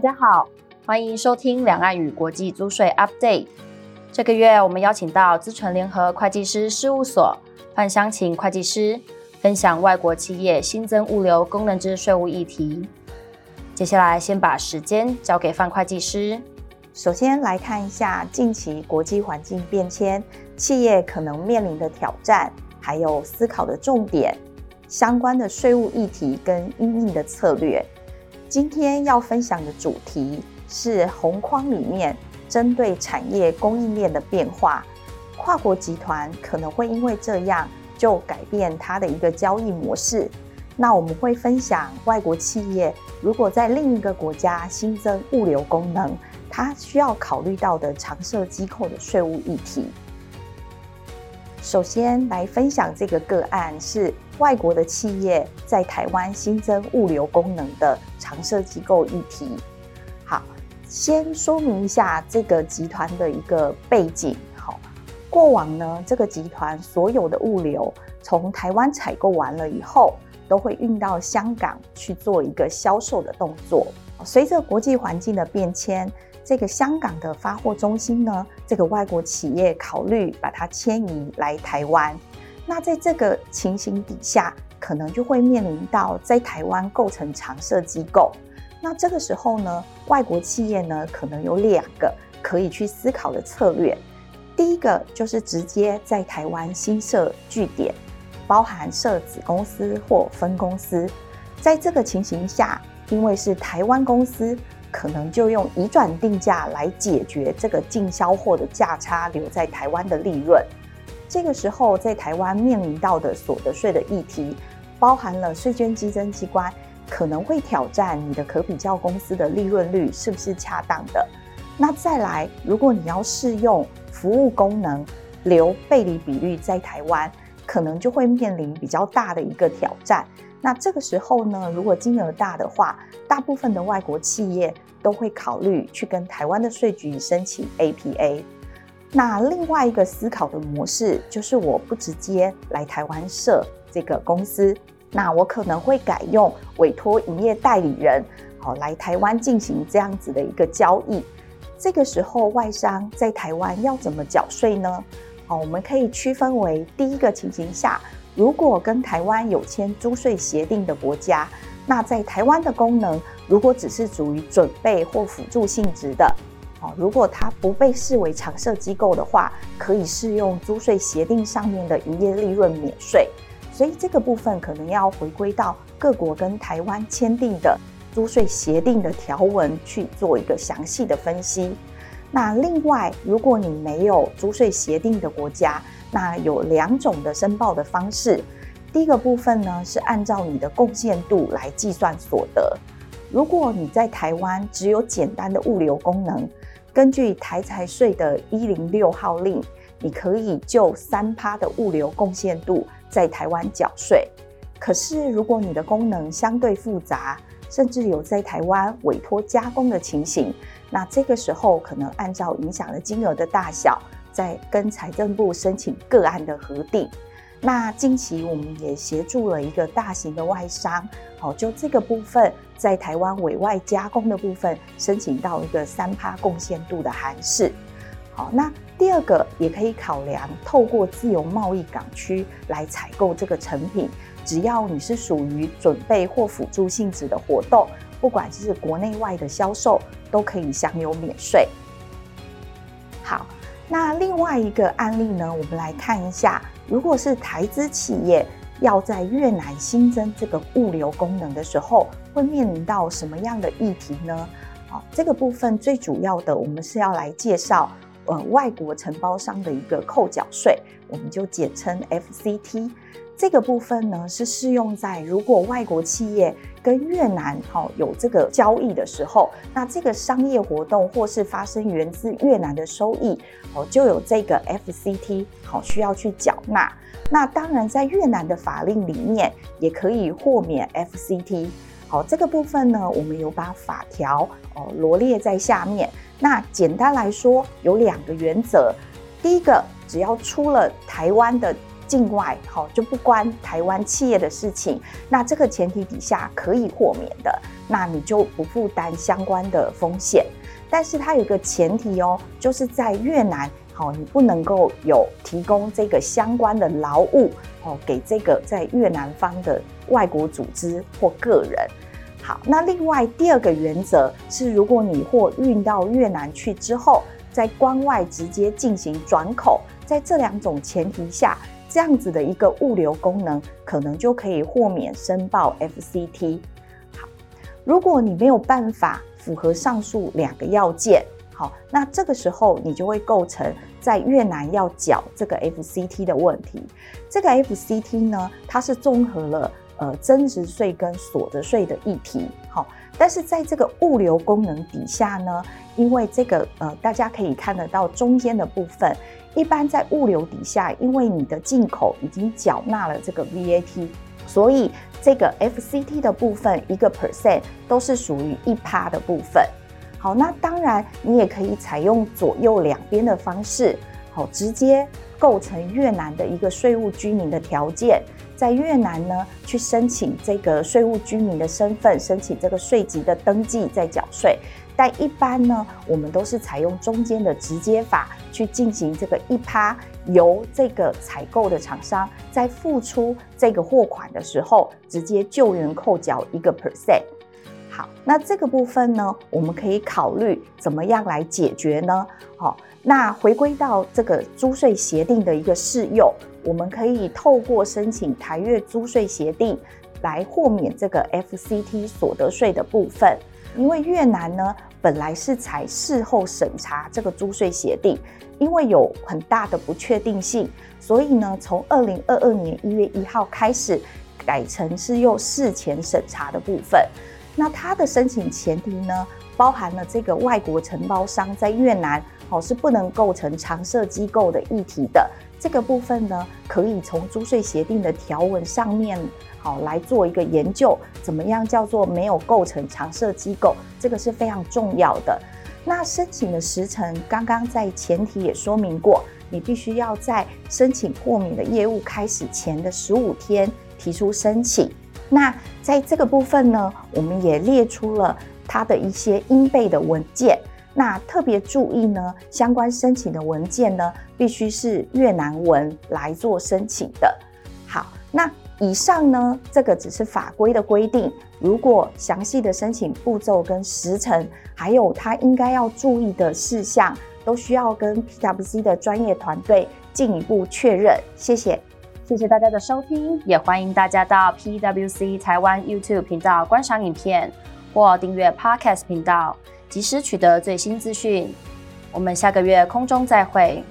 大家好，欢迎收听两岸与国际租税 Update。这个月我们邀请到资诚联合会计师事务所范湘琴会计师，分享外国企业新增物流功能之税务议题。接下来先把时间交给范会计师。首先来看一下近期国际环境变迁，企业可能面临的挑战，还有思考的重点，相关的税务议题跟应应的策略。今天要分享的主题是红框里面针对产业供应链的变化，跨国集团可能会因为这样就改变它的一个交易模式。那我们会分享外国企业如果在另一个国家新增物流功能，它需要考虑到的常设机构的税务议题。首先来分享这个个案是外国的企业在台湾新增物流功能的常设机构议题。好，先说明一下这个集团的一个背景。好，过往呢，这个集团所有的物流从台湾采购完了以后，都会运到香港去做一个销售的动作。随着国际环境的变迁，这个香港的发货中心呢，这个外国企业考虑把它迁移来台湾。那在这个情形底下，可能就会面临到在台湾构成常设机构。那这个时候呢，外国企业呢，可能有两个可以去思考的策略。第一个就是直接在台湾新设据点，包含设子公司或分公司。在这个情形下，因为是台湾公司，可能就用移转定价来解决这个进销货的价差留在台湾的利润。这个时候，在台湾面临到的所得税的议题，包含了税捐稽征机关可能会挑战你的可比较公司的利润率是不是恰当的。那再来，如果你要适用服务功能留背离比率在台湾，可能就会面临比较大的一个挑战。那这个时候呢，如果金额大的话，大部分的外国企业都会考虑去跟台湾的税局申请 APA。那另外一个思考的模式就是，我不直接来台湾设这个公司，那我可能会改用委托营业代理人，好来台湾进行这样子的一个交易。这个时候，外商在台湾要怎么缴税呢？好，我们可以区分为第一个情形下。如果跟台湾有签租税协定的国家，那在台湾的功能，如果只是属于准备或辅助性质的，哦，如果它不被视为常设机构的话，可以适用租税协定上面的营业利润免税。所以这个部分可能要回归到各国跟台湾签订的租税协定的条文去做一个详细的分析。那另外，如果你没有租税协定的国家，那有两种的申报的方式，第一个部分呢是按照你的贡献度来计算所得。如果你在台湾只有简单的物流功能，根据台财税的一零六号令，你可以就三趴的物流贡献度在台湾缴税。可是如果你的功能相对复杂，甚至有在台湾委托加工的情形，那这个时候可能按照影响的金额的大小。在跟财政部申请个案的核定。那近期我们也协助了一个大型的外商，好，就这个部分在台湾委外加工的部分申请到一个三趴贡献度的函释。好，那第二个也可以考量透过自由贸易港区来采购这个成品，只要你是属于准备或辅助性质的活动，不管是国内外的销售，都可以享有免税。好。那另外一个案例呢，我们来看一下，如果是台资企业要在越南新增这个物流功能的时候，会面临到什么样的议题呢？好，这个部分最主要的，我们是要来介绍，呃，外国承包商的一个扣缴税，我们就简称 FCT。这个部分呢，是适用在如果外国企业跟越南哈有这个交易的时候，那这个商业活动或是发生源自越南的收益哦，就有这个 FCT 好需要去缴纳。那当然在越南的法令里面也可以豁免 FCT。好，这个部分呢，我们有把法条哦罗列在下面。那简单来说有两个原则，第一个只要出了台湾的。境外，好，就不关台湾企业的事情。那这个前提底下可以豁免的，那你就不负担相关的风险。但是它有一个前提哦，就是在越南，哦，你不能够有提供这个相关的劳务哦，给这个在越南方的外国组织或个人。好，那另外第二个原则是，如果你货运到越南去之后，在关外直接进行转口，在这两种前提下，这样子的一个物流功能，可能就可以豁免申报 FCT。好，如果你没有办法符合上述两个要件，好，那这个时候你就会构成在越南要缴这个 FCT 的问题。这个 FCT 呢，它是综合了。呃，增值税跟所得税的议题，好，但是在这个物流功能底下呢，因为这个呃，大家可以看得到中间的部分，一般在物流底下，因为你的进口已经缴纳了这个 VAT，所以这个 FCT 的部分一个 percent 都是属于一趴的部分。好，那当然你也可以采用左右两边的方式，好，直接构成越南的一个税务居民的条件。在越南呢，去申请这个税务居民的身份，申请这个税籍的登记，再缴税。但一般呢，我们都是采用中间的直接法去进行这个一趴，由这个采购的厂商在付出这个货款的时候，直接就源扣缴一个 percent。好，那这个部分呢，我们可以考虑怎么样来解决呢？好，那回归到这个租税协定的一个适用。我们可以透过申请台越租税协定来豁免这个 FCT 所得税的部分，因为越南呢本来是采事后审查这个租税协定，因为有很大的不确定性，所以呢从二零二二年一月一号开始改成是用事前审查的部分。那它的申请前提呢，包含了这个外国承包商在越南哦是不能构成常设机构的议题的。这个部分呢，可以从租税协定的条文上面，好来做一个研究，怎么样叫做没有构成常设机构，这个是非常重要的。那申请的时程，刚刚在前提也说明过，你必须要在申请豁免的业务开始前的十五天提出申请。那在这个部分呢，我们也列出了它的一些应备的文件。那特别注意呢，相关申请的文件呢，必须是越南文来做申请的。好，那以上呢，这个只是法规的规定。如果详细的申请步骤跟时程，还有他应该要注意的事项，都需要跟 PwC 的专业团队进一步确认。谢谢，谢谢大家的收听，也欢迎大家到 PwC 台湾 YouTube 频道观赏影片或订阅 Podcast 频道。及时取得最新资讯，我们下个月空中再会。